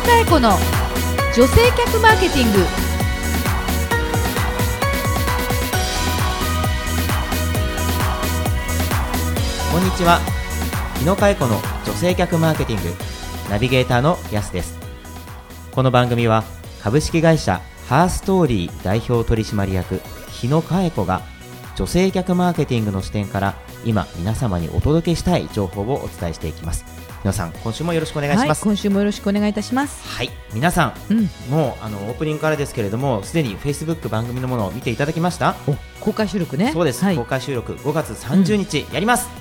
野佳恵子の女性客マーケティング。こんにちは。日野佳恵子の女性客マーケティング。ナビゲーターのやすです。この番組は株式会社ハーストーリー代表取締役日野佳恵子が女性客マーケティングの視点から今皆様にお届けしたい情報をお伝えしていきます。皆さん今週もよろしくお願いしはいます今週もよろしくお願いいたします。はい、皆さんうん。もうあのオープニングからですけれどもすでに Facebook 番組のものを見ていただきました？お公開収録ね。そうです、はい。公開収録5月30日やります、はい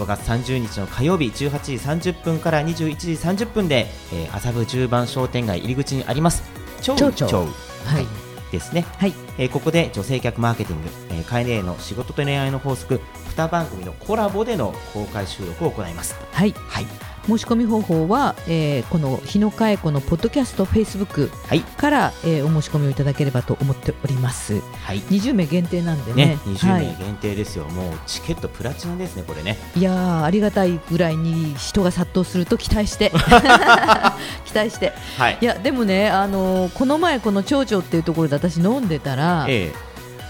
5月30日の火曜日18時30分から21時30分で、えー、麻布十番商店街入り口にあります。超町長超はいですね、はい。えーここで女性客マーケティング、えー、カエネの仕事と恋愛の法則2番組のコラボでの公開収録を行います。はい。はい。申し込み方法は、えーこの日野佳恵子のポッドキャストフェイスブックはい。から、えーお申し込みをいただければと思っております。はい。20名限定なんでね。ね、20はい。名限定ですよ、もうチケットプラチナですね、これね。いやーありがたいぐらいに人が殺到すると期待して 期待して。はい。いやでもね、あのーこの前この町長っていうところで私飲んでたらえ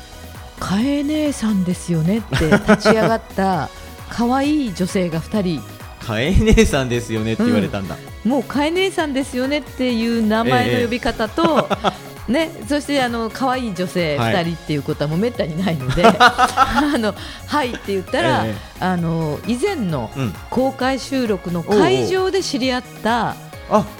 「かえ姉さんですよね」って立ち上がった 可愛い女性が2人。えかえ姉さんですよねって言われたんだ。もうかえ姉さんですよねっていう名前の呼び方と、ね、そしてあの可愛い女性はい。2人っていうことはもうめったにないので、あのはいって言ったら、えあの以前のうん、公開収録の会場で知り合ったあ、ええ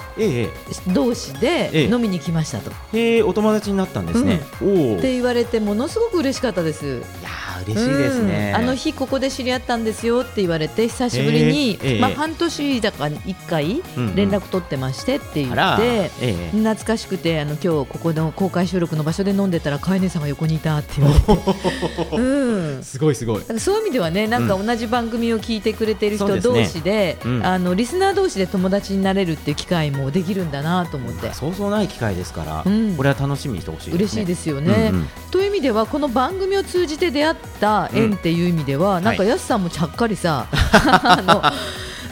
同士でええ飲みに来ましたと。ええお友達になったんですね。おお。って言われてものすごく嬉しかったです。いやー嬉しいですね。うんあの日ここで知り合ったんですよって言われて久しぶりに、ええええまあ半年だか一回うんうん。連絡取ってましてって言って。ええ。懐かしくてあの今日ここの公開収録の場所で飲んでたら飼い姉さんが横にいたって言われて、うん、すごいすごい。そういう意味ではねなんか同じ番組を聞いてくれている人同士でうん。あのリスナー同士で友達になれるっていう機会もできるんだなと思って。そうそうない機会ですから、うん。これは楽しみにしてほしいです、ね。嬉しいですよね。うんうん。という意味ではこの番組を通じて出会った縁っていう意味では、なんかやすさんもちゃっかりさ、あの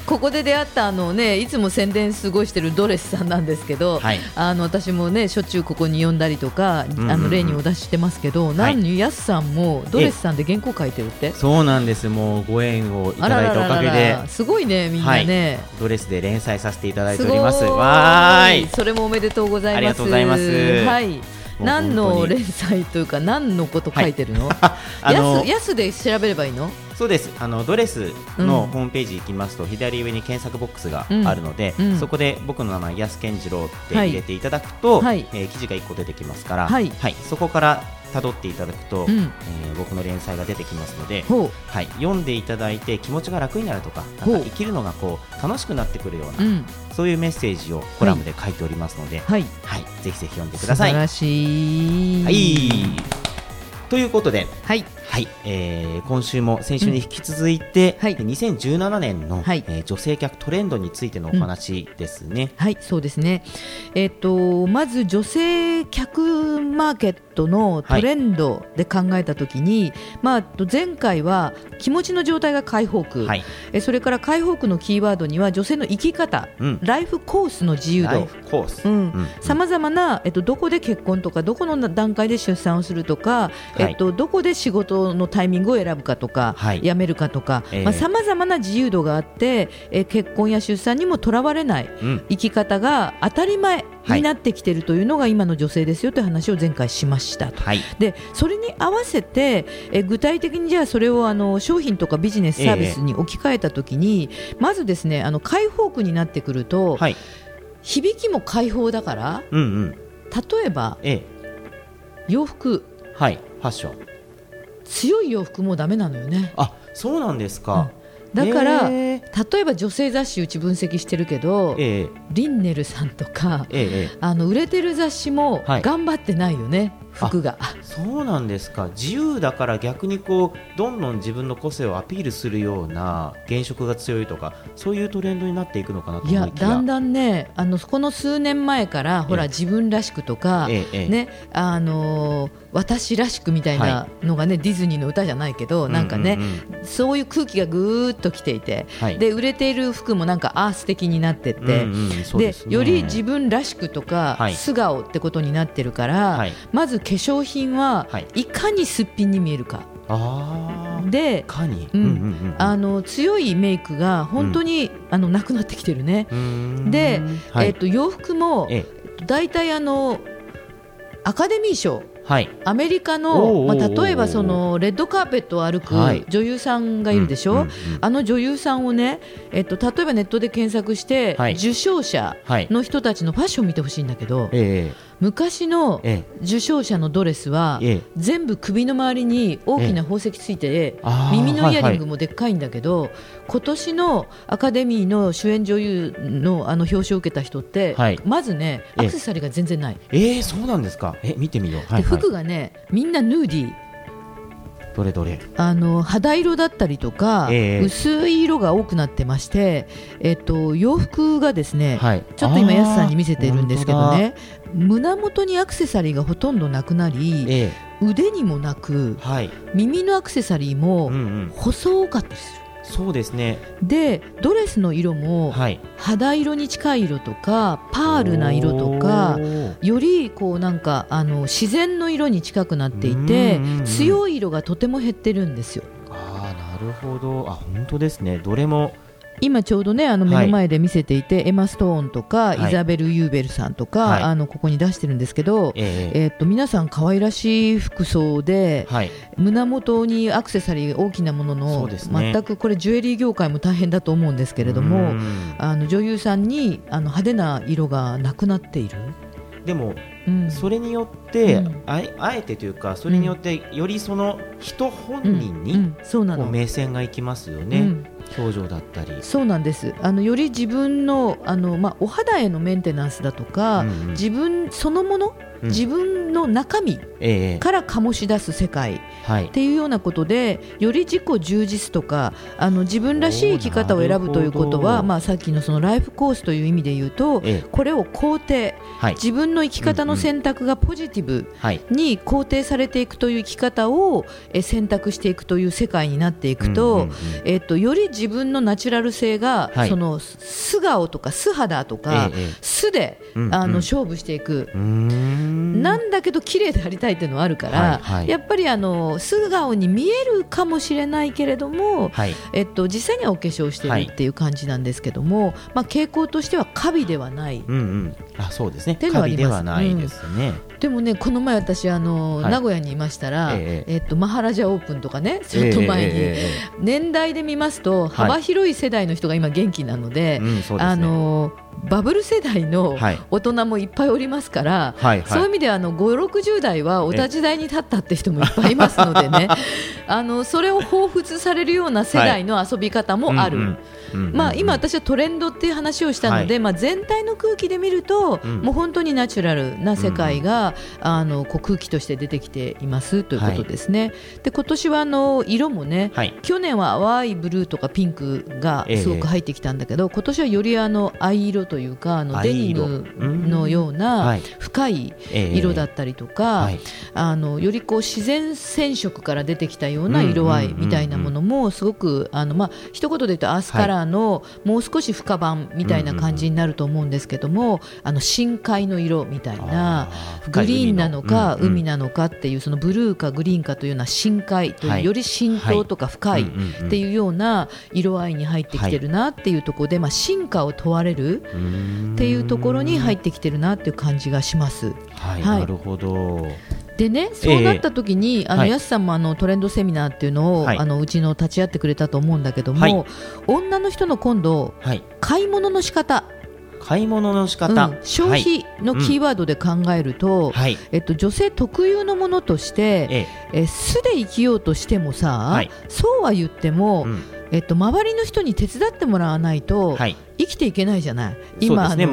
ここで出会ったあのねいつも宣伝すごいしてるドレスさんなんですけど、はい。あの私もねしょっちゅうここに呼んだりとか、んうんうん。あの例にお出ししてますけど、はい。何やすさんもドレスさんで原稿書いてるって？そうなんです。もうご縁をいただいたおかげで。らすごいねみんなね、ドレスで連載させていただいております。い。わーい。それもおめでとうございます。ありがとうございます。はい何の連載というか何のこと書いてるの、あのやすで調べればいいの？そうです。あのドレスうん。のホームページ行きますと、左上に検索ボックスがあるので、うん。うんそこで僕の名前安健次郎ってはい。入れていただくと、はい。えー記事が1個出てきますから、はい。そこから辿っていただくと、うん。えー僕の連載が出てきますので、ほはい、読んでいただいて気持ちが楽になるとかなんか生きるのがこう楽しくなってくるようう、な、うん、そういうメッセージをコラムで書いておりますので、はい。はい、ぜひぜひ読んでください。素晴らしい。はい。ということで、はいはい、えー今週も先週に引き続いて、はい。2017年の、はい。えー女性客トレンドについてのお話ですね。はい、そうですね。えっ、とまず女性客マーケットのトレンドで考えたときに、まあ前回は気持ちの状態が解放区、はい、えそれから解放区のキーワードには女性の生き方、うん。ライフコースの自由度。コース、うん。うん。さまざまな、えっと、どこで結婚とかどこの段階で出産をするとか、い。えっと、どこで仕事のタイミングを選ぶかとか、はい。辞めるかとかええ。さまざ、まな自由度があって、え結婚や出産にもとらわれないうん。生き方が当たり前になってきているというのが今の女性ですよという話を前回しましたと。はい、でそれに合わせてえ具体的にじゃあそれをあの商品とかビジネスサービスに置き換えたときに、まずですねあの開放区になってくると、はい、響きも開放だからうんうん、例えばえ洋服。えはい、ファッション。強い洋服もダメなのよね。あ、そうなんですか。だからえ例えば女性雑誌うち分析してるけどええ。リンネルさんとかええええ。あの売れてる雑誌もはい。頑張ってないよね、服が。そそうなんですか。自由だから逆にこうどんどん自分の個性をアピールするような現職が強いとかそういうトレンドになっていくのかなといや。やだんだんねあのこの数年前からほらええ自分らしくとか、ええええ。ねあのー私らしくみたいなのがね、ディズニーの歌じゃないけどなんかね、うん。うんそういう空気がぐーっときていて、はい。で売れている服もなんかアース的になってって、うんうんですね。より自分らしくとか、はい。素顔ってことになってるから、はい。まず化粧品ははい。いかにすっぴんに見えるか。であの強いメイクが本当に、あのなくなってきてるね。うん。で、はい。えっと洋服もえ大体あのアカデミー賞。はい。アメリカの、まあ、例えばそのレッドカーペットを歩くはい。女優さんがいるでしょ、うんうんうんあの女優さんをね、えっと、例えばネットで検索して、はい。受賞者はい。の人たちのファッションを見てほしいんだけど、え昔のええ。受賞者のドレスは、ええ。全部首の周りに大きな宝石ついて、耳のイヤリングはいもでっかいんだけど、今年のアカデミーの主演女優のあの表彰を受けた人って、はい。まずねええ。アクセサリーが全然ない、えー、そうなんですか。え見てみよう、はいではい、服がねみんなヌーディーどれどれ。あの肌色だったりとか、ええ。薄い色が多くなってまして、えっと、洋服がですね、はい。ちょっと今、やすさんに見せてるんですけどね、胸元にアクセサリーがほとんどなくなり、え腕にもなくえ、はい。耳のアクセサリーもうんうん。細かったりする。そうですね。でドレスの色もはい。肌色に近い色とかパールな色とかよりこうなんかあの自然の色に近くなっていて強い色がとても減ってるんですよ。ああなるほど。あ本当ですね。どれも。今ちょうどねあの目の前で見せていて、エマ・ストーンとか、はい。イザベル・ユーベルさんとか、はい。あのここに出してるんですけど、えええーっと皆さん可愛らしい服装で、はい。胸元にアクセサリー大きなものその、ね全くこれジュエリー業界も大変だと思うんですけれども、うんあの女優さんにあの派手な色がなくなっている。でもうん。それによって、うん。あえあえてというかそれによってよりその人本人にうなの。こう目線がいきますよね、うん表情だったり、そうなんです。あのより自分のあの、まあ、お肌へのメンテナンスだとか、うんうん。自分そのもの、うん。自分の中身ええ。から醸し出す世界はい。っていうようなことでより自己充実とかあの自分らしい生き方を選ぶということは、まあ、さっきのそのライフコースという意味で言うとええ。これを肯定はい。自分の生き方の選択がポジティブはい。に肯定されていくという生き方をえ選択していくという世界になっていくと、えっと、より自分のナチュラル性が、はい。その素顔とか素肌とか、ええええ。素で、うんうん。あの勝負していく。ん。なんだけど綺麗でありたいっていうのはあるから、はいはい。やっぱりあの素顔に見えるかもしれないけれども、はい。えっと、実際にはお化粧してはいるっていう感じなんですけども、まあ、傾向としてはカビではない、うんうん。あそうですね。っていうのはあります。カビではないですね、でもねこの前私あの、はい。名古屋にいましたら、えええっと、マハラジャオープンとかねちょっと前に、年代で見ますと幅広い世代の人が今元気なので、えうんですね。あのバブル世代のはい。大人もいっぱいおりますから、はいはい。そういう意味ではあの5、60代はお立ち台に立ったって人もいっぱいいますのでね。あのそれを彷彿されるような世代の遊び方もある。うんうんうんうんまあ、今、私はトレンドっていう話をしたので、はい。まあ、全体の空気で見ると、うん。もう本当にナチュラルな世界が、あのこう空気として出てきていますということですね。で今年はあの色もね、はい。去年は淡いブルーとかピンクがええ。すごく入ってきたんだけど、今年はよりあの藍色というかあのデニムのようはない。深いええ。色だったりとか、はい。あのよりこう自然染色から出てきたような色合いみたいなものもすごくあのまあ一言で言うとアースカラーのもう少し深版みたいな感じになると思うんですけども、あの深海の色みたいなグリーンなのか海なのかっていうそのブルーかグリーンかというような深海とはい。いうより浸透とか深いっていうような色合いに入ってきてるなっていうところで、まあ、進化を問われるっていうところに入ってきてるなっていう感じがします。はい、はい。なるほど。でね、そうなった時に、あの、はい。やすさんもあのトレンドセミナーっていうのを、はい。あのうちの立ち会ってくれたと思うんだけども、はい。女の人の今度はい。買い物の仕方、買い物の仕方、うん消費のキーワードで考えると、はい、はい。えっと、女性特有のものとして、ええ。素で生きようとしてもさ、はい。そうは言っても、えうん。えっと、周りの人に手伝ってもらわないと、はい。生きていけないじゃない？そうですね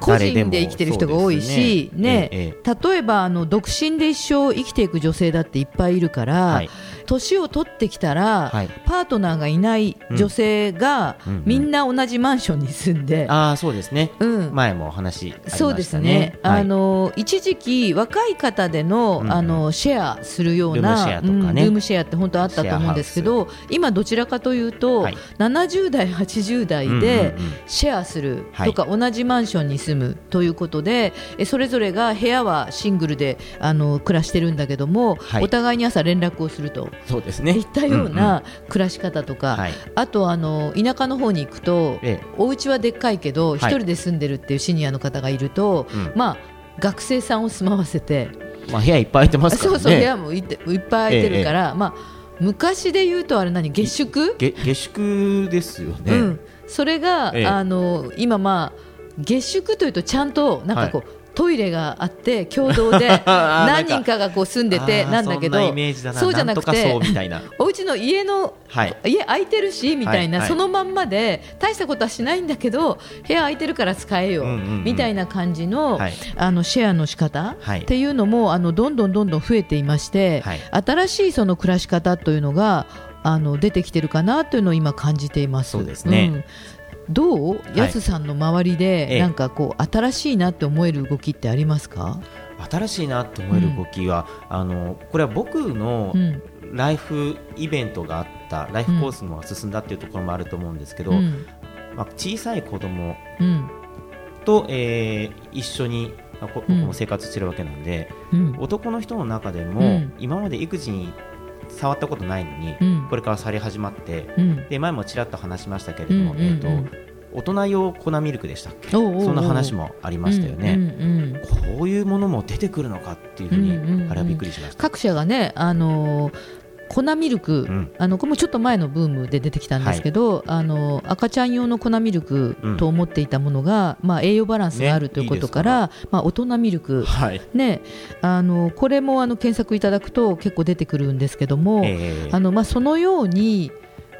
個人で生きてる人が多いし、ね、え。例えばあの独身で一生生きていく女性だっていっぱいいるから、はい年を取ってきたら、はい。パートナーがいない女性が、うんうん。うんみんな同じマンションに住んで、ああそうですね、うん。前もお話ありましたね。そうですね、はい。あの一時期、若い方での,、うんうん。あのシェアするようなルームシェアとかルームシェアって本当あったと思うんですけど今、どちらかというと、はい。70代、80代うんうんでうん。シェアするはい。とか、同じマンションに住むということでえそれぞれが部屋はシングルであの暮らしてるんだけども、はい。お互いに朝連絡をするとそうですね。いったような暮らし方とか、はい。あとあの田舎の方に行くと、ええ。お家はでっかいけどはい。一人で住んでるっていうシニアの方がいると、うん。まあ学生さんを住まわせて、まあ、部屋いっぱい空いてますからね。そうそう部屋もいっていっぱい空いてるから、まあ昔で言うとあれ何月宿、げ下宿ですよね、うん、それが、ええ。あの今まあ月宿というとちゃんとなんかこう、トイレがあって共同で 何人かがこう住んでてなんだけどそうじゃなくてお家の家のはい。家空いてるしみたいな、そのまんまで大したことはしないんだけど部屋空いてるから使えよ、みたいな感じの,、はい。あのシェアの仕方、はい。っていうのもあのどんどんどんどん増えていまして、はい。新しいその暮らし方というのがあの出てきてるかなというのを今感じています。そうですね。んどう、やすさんの周りええ。でなんかこう新しいなって思える動きってありますか？新しいなって思える動きは、あのこれは僕のうん。ライフイベントがあったライフコースの進んだっていうところもあると思うんですけど、うん。まあ、小さい子供うん。と、えー一緒に、僕も生活してるわけなんで、うん。男の人の中でも、うん。今まで育児に触ったことないのに、うん。これからされ始まってうん。で前もちらっと話しましたけれども、うんうんうん。えー、と大人用粉ミルクでしたっけ？そんな話もありましたよね、うんうんうん。こういうものも出てくるのかっていうふうに、あれはびっくりしました。各社がね、あのー粉ミルク、うん。あのこれもちょっと前のブームで出てきたんですけど、あの赤ちゃん用の粉ミルクと思っていたものが、まあ、栄養バランスがあるということから、まあ、大人ミルク、はい、ね、あのこれもあの検索いただくと結構出てくるんですけども、えーあのまあ、そのように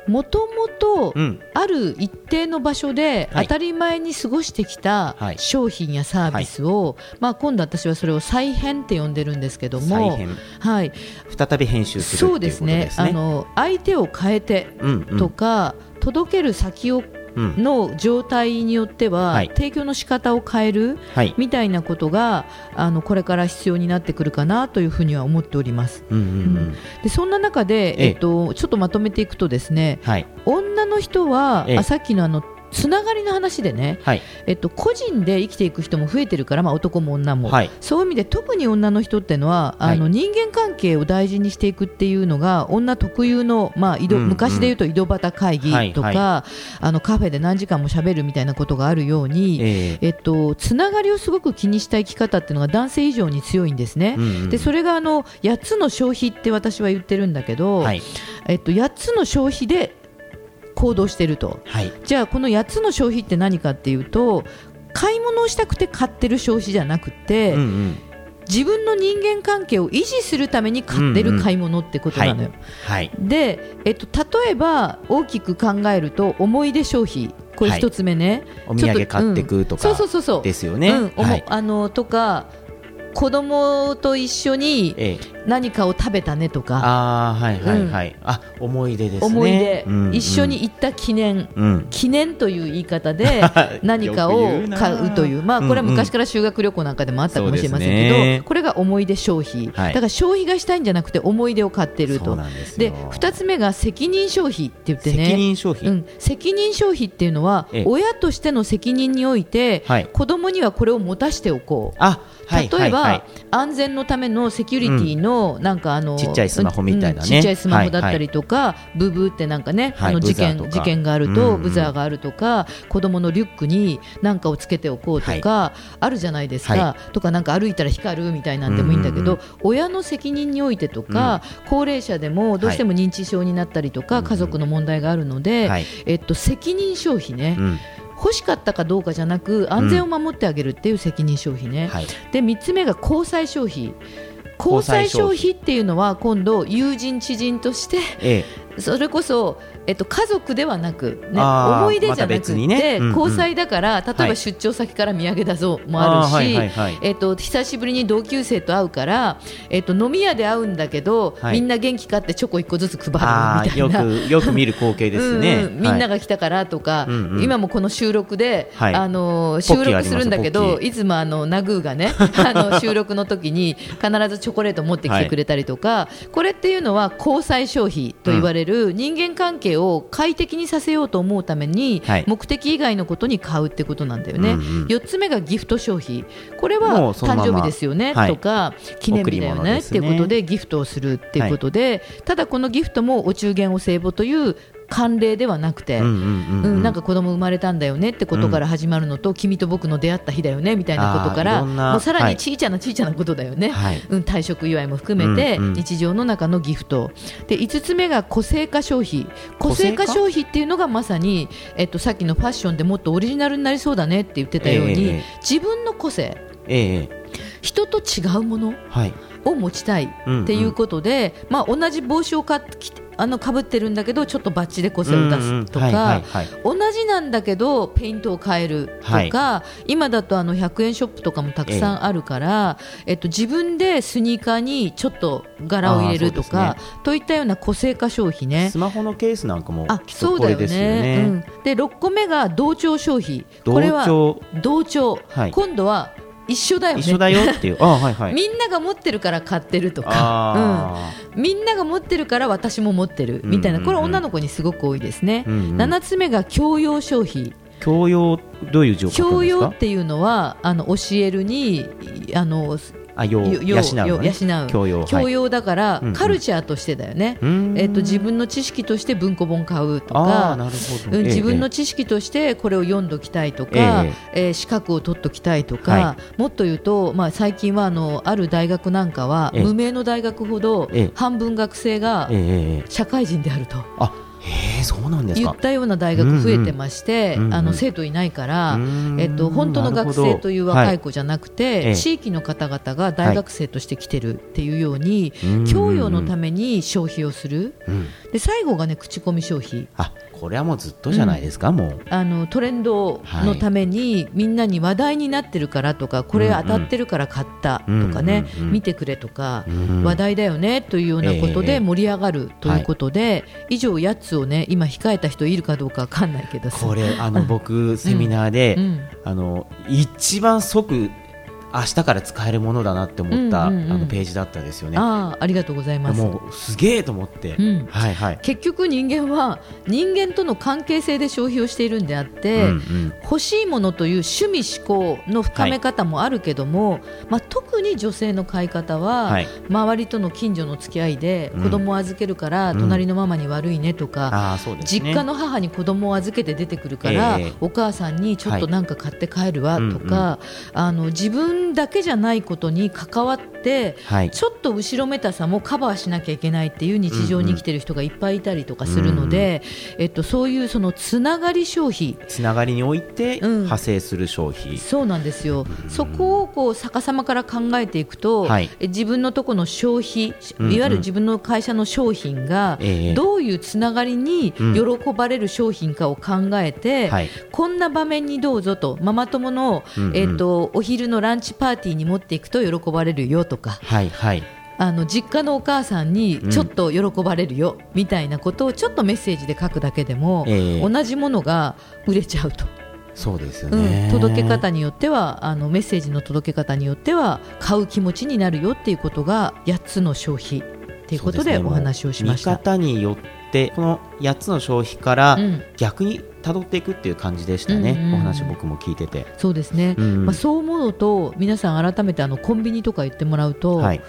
もともとうん。ある一定の場所ではい。当たり前に過ごしてきたはい。商品やサービスを、まあ、今度私はそれを再編って呼んでるんですけども再編。はい、再び編集するそうですね。あの相手を変えてとか、届ける先をうんの状態によっては、はい。提供の仕方を変えるはい。みたいなことがあのこれから必要になってくるかなというふうには思っております。うんうん。うん。でそんな中で、ええ。えっと、ちょっとまとめていくとですねはい。女の人は、ええ。あさっきのあのつながりの話でね、はい。えっと、個人で生きていく人も増えてるから、まあ、男も女も、はい。そういう意味で特に女の人ってのは、あのは人間関係を大事にしていくっていうのが女特有の、まあ井戸うんうん。昔で言うと井戸端会議とか、あのカフェで何時間も喋るみたいなことがあるように、ええ。っと、つながりをすごく気にした生き方っていうのが男性以上に強いんですね。ーうんうん。でそれがあの8つの消費って私は言ってるんだけど、はい。えっと、8つの消費で行動してると。はい。じゃあこの8つの消費って何かっていうと買い物をしたくて買ってる消費じゃなくて、うんうん。自分の人間関係を維持するために買ってる買い物ってことなのよ。はい。で、えっと、例えば大きく考えると思い出消費。これはい。一つ目ね、お土産買ってくとそうかそうそうそう。ですよね。うん。はい。あのとか子供と一緒にええ。何かを食べたねとか、ああはいはいはい、あ思い出ですね。思い出、うんうん。一緒に行った記念。うん。記念という言い方で 何かを買うという、まあ、これは昔から修学旅行なんかでもあったかもしれませんけど、そうですね。これが思い出消費、はい。だから消費がしたいんじゃなくて思い出を買ってると。ですよ。で2つ目が責任消費って言ってね。責任消費、うん、責任消費っていうのはええ。親としての責任において、はい。子供にはこれを持たしておこう。あはい例えば、安全のためのセキュリティのなんかあの、ちっちゃいスマホみたいなね。うんちっちゃいスマホだったりとか、ブーブーってなんかね、はいあの事件事件があるとブザーがあるとか、子供のリュックに何かをつけておこうとか、あるじゃないですか、はとかなんか歩いたら光るみたいなんでもいいんだけど、親の責任においてとか、高齢者でもどうしても認知症になったりとか、はい家族の問題があるので、はい。えっと責任消費ね。うん欲しかったかどうかじゃなく安全を守ってあげるっていう責任消費ね、はい。で3つ目が交際消費。交際消費っていうのは今度友人知人としてえ。それこそ、えっと、家族ではなく、ね、思い出じゃなくて、にね。うんうん。交際だから例えはいば出張先から土産だぞもあるし、えっと、久しぶりに同級生と会うから、えっと、飲み屋で会うんだけど、はい。みんな元気かってチョコ1個ずつ配るみたいな。くよく見る光景ですね、うんうんみんながが来たからとか、うんうん。今もこの収録で、はい。あのポ収録するんだけどいつもあのナグーがね あの収録の時に必ずチョコレート持ってきてくれたりとか、これっていうのは交際消費と言われる人間関係を快適にさせようと思うために、はい目的以外のことに買うってことなんだよね、うんうん4つ目がギフト消費これは誕生日ですよね、ままとか記念日だよねねっていうことでギフトをするっていうことで、ただこのギフトもお中元お歳暮という慣例ではなくて、うんなんか子供生まれたんだよねってことから始まるのと、君と僕の出会った日だよねみたいなことからもうさらはい。にちいちゃなちいちゃなことだよね、はい。うん、退職祝いも含めて、日常の中のギフト。で5つ目が個性化消費。個性化消費っていうのがまさに、えっと、さっきのファッションでもっとオリジナルになりそうだねって言ってたように、ええ自分の個性ええ人と違うものはい。を持ちたいっていうことで、まあ、同じ帽子をかっきあの被ってるんだけどちょっとバッチで個性を出すとか同じなんだけどペイントを変えるとか、今だとあの100円ショップとかもたくさんあるから、えっと、自分でスニーカーにちょっと柄を入れるとあか、といったような個性化消費ね。スマホのケースなんかもあそうだよね。ね。うん、で6個目が同調消費これは同調。今度は一緒だよね。一緒だよっていう。あはいはい。みんなが持ってるから買ってるとか、あうん、みんなが持ってるから私も持ってる。みたいな、うんうん。うんこれ女の子にすごく多いですね、うんうん。7つ目が教養消費ー教養どういう状況教養ですか？っていうのはあの教えるにあのあ養よ養うのね。養う。教養教養だから、カルチャーとしてだよね、うん。えっと、自分の知識として文庫本買うとかうん、自分えの知識としてこれを読んどきたいとか、ええ。ー資格を取っときたいとか、はもっと言うと、まあ、最近はあのある大学なんかは、ええ。無名の大学ほどええ。半分学生が社会人であるとえそうなんですか。言ったような大学増えてまして、うんうんあの生徒いないから、うん。えっと、本当の学生という若い子じゃなくて、ええ。地域の方々が大学生として来てるっていうように、うん。教養のために消費をする、うん。で最後がね口コミ消費。あこれはもうずっとじゃないですか、もう。あのトレンドのために、みんなに話題になってるからとかこれ当たってるから買ったとかね、うん。うん。うん。見てくれとか、うん。話題だよねというようなことええ。で盛り上がるということで、以上8つをね今控えた人いるかどうかわかんないけどさ。これあの僕セミナーで、うん。あの一番即明日から使えるものだなって思った、うんうんうん。あのページだったですよね。ああありがとうございます。もうすげえと思って、うん。はいはい。結局人間は人間との関係性で消費をしているんであって、うんうん。欲しいものという趣味思考の深め方もあるけども、まあ、特に女性の買い方は、はい。周りとの近所の付き合いでうん。子供を預けるからうん。隣のママに悪いねとか、ああそうですね。実家の母に子供を預けて出てくるから、ええ。お母さんにちょっとなんか買って帰るわとか、あの自分だけじゃないことに関わってはい。ちょっと後ろめたさもカバーしなきゃいけないっていう日常に生きてる人がいっぱいいたりとかするので、えっと、そういうそのつながり消費。つながりにおいてうん。派生する消費。そうなんですよ、そこをこう逆さまから考えていくと、はい。え自分のとこの消費、うんうん。いわゆる自分の会社の商品がええ。どういうつながりにうん。喜ばれる商品かを考えて、はい。こんな場面にどうぞと、ママ友の、うんうん。えっとお昼のランチパーティーに持っていくと喜ばれるよとか。はいはい。あの実家のお母さんにちょっと喜ばれるよ、みたいなことをちょっとメッセージで書くだけでも、ええ同じものが売れちゃうと、そうですようん、ね。届け方によってはあのメッセージの届け方によっては買う気持ちになるよっていうことが8つの消費ということでお話をしました。もう見方によってこの8つの消費からうん。逆に辿っていくっていう感じでしたね、うんうんお話僕も聞いてて。そうですね、うんまあ、そう思うと皆さん改めてあのコンビニとか行ってもらうと、はい。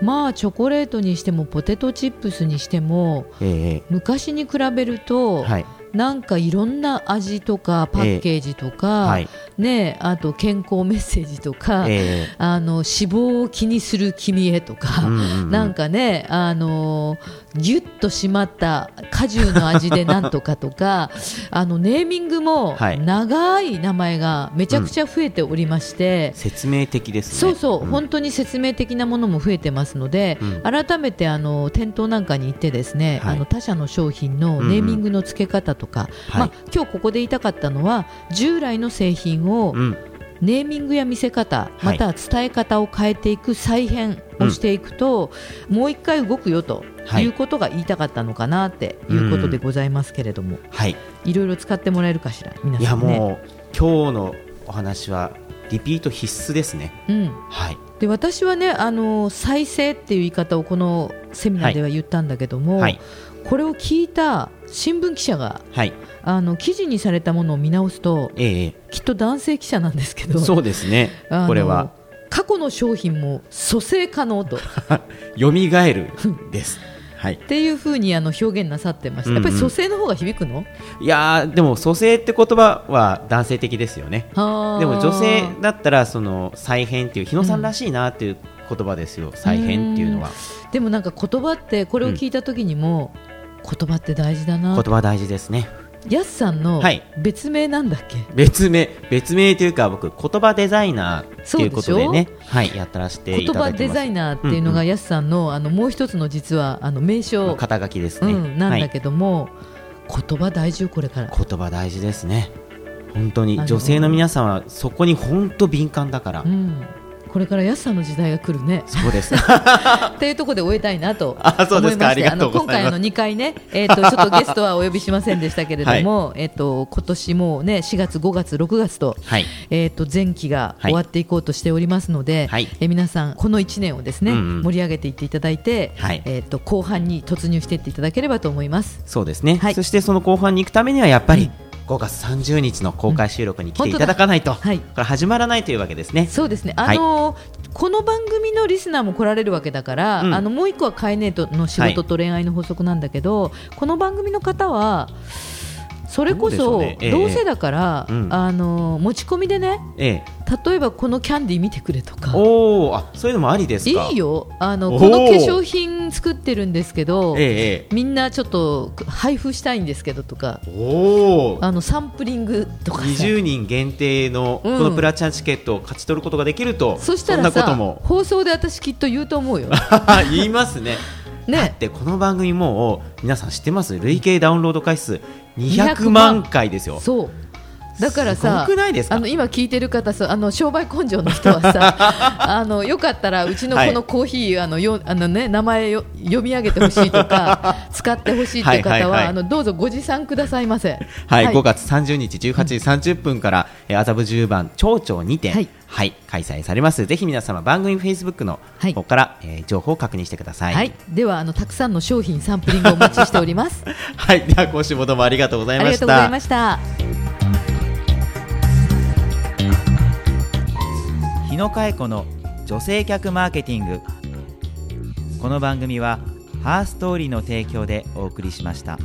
まあチョコレートにしてもポテトチップスにしてもえ昔に比べると、えはい。なんかいろんな味とかパッケージとか、はい。ね、あと健康メッセージとか、えあの脂肪を気にする君へとか、うんうんうん。なんかね、あのぎゅっと締まった果汁の味でなんとかとか あのネーミングもはい。長い名前がめちゃくちゃ増えておりまして。説明的ですね。そうそう、ん。本当に説明的なものも増えてますので、うん。改めてあの店頭なんかに行ってですね、はい。あの他社の商品のネーミングの付け方とか、はい。まあ今日ここで言いたかったのは従来の製品をうんネーミングや見せ方、い。または伝え方を変えていく再編をしていくと、もう一回動くよとはい。いうことが言いたかったのかなっていうことでございますけれども、はい。いろいろ使ってもらえるかしら皆いやさんね。もう今日のお話はリピート必須ですね。うん。はい。で私はねあの再生っていう言い方をこのセミナーでは言ったんだけども、はい。これを聞いた新聞記者がはい。あの記事にされたものを見直すとええきっと男性記者なんですけどそうですね。これは。過去の商品も蘇生可能と。蘇る。です。はい。っていうふうにあの表現なさってました、やっぱり蘇生の方が響くの？いやーでも蘇生って言葉は男性的ですよね。ででも女性だったらその再編っていう日野さんらしいなっていう言葉ですよ、再編っていうのは。でもなんか言葉ってこれを聞いた時にも、言葉って大事だな。言葉大事ですね。やすさんのはい。別名なんだっけ、別名別名というか僕言葉デザイナーっていうことでね。はいやったらしてい言葉ただいてます。デザイナーっていうのうんうん。がやすさんのあのもう一つの実はあの名称、肩書きですね、うん、なんはいだけども、言葉大事よこれから。言葉大事ですね。本当に女性の皆さんはそこに本当敏感だから、うんこれからやすさんの時代が来るね。そうです。っていうところで終えたいなと思いまして。あの今回あの2回ね、えー、と ちょっとゲストはお呼びしませんでしたけれども、えー、と今年もうね4月、5月、6月と,、はい。えー、と前期が終わっていこうとしておりますので、はい。えー皆さん、この1年をですね、うんうん。盛り上げていっていただいて、はい。えー、と後半に突入していっていただければと思います。そうですね、はい。そしてその後半に行くためにはやっぱりうん5月30日の公開収録に来ていただかないと、本当だはい。これ始まらないというわけですね。そうですね、あのーこの番組のリスナーも来られるわけだから、うん。あのもう一個はカイネートの仕事と恋愛の法則なんだけど、この番組の方はそれこそうね。ええ。同性だから、うん。あのー持ち込みでねええ例えばこのキャンディー見てくれとか。おおあそういうのもありですか？いいよ。あのこの化粧品作ってるんですけど、えええみんなちょっと配布したいんですけどとか。えおおあのサンプリングとかさ。20人限定のこうん。のプラチナチケットを勝ち取ることができると、そしたんなことらさも。放送で私きっと言うと思うよ。言いますね。だっねてこの番組もう皆さん知ってます？累計ダウンロード回数200 200万。万回ですよ。そうだからさあの今聞いてる方さあの商売根性の人はさ あのよかったらうちのこのコーヒー、あのよあのね名前よ読み上げてほしいとか 使ってほしいという方は,、はいはいはい。あのどうぞご持参くださいませ。はい、5月30日18時30分から、えー麻布十番町長にて、ははいい開催されます。ぜひ皆様番組フェイスブックのはい。方から、えー情報を確認してください。はい、ではあのたくさんの商品サンプリングをお待ちしております。はい、では今週もどうもありがとうございありがとうございました野佳恵子の女性客マーケティングこの番組はハーストーリーの提供でお送りしました。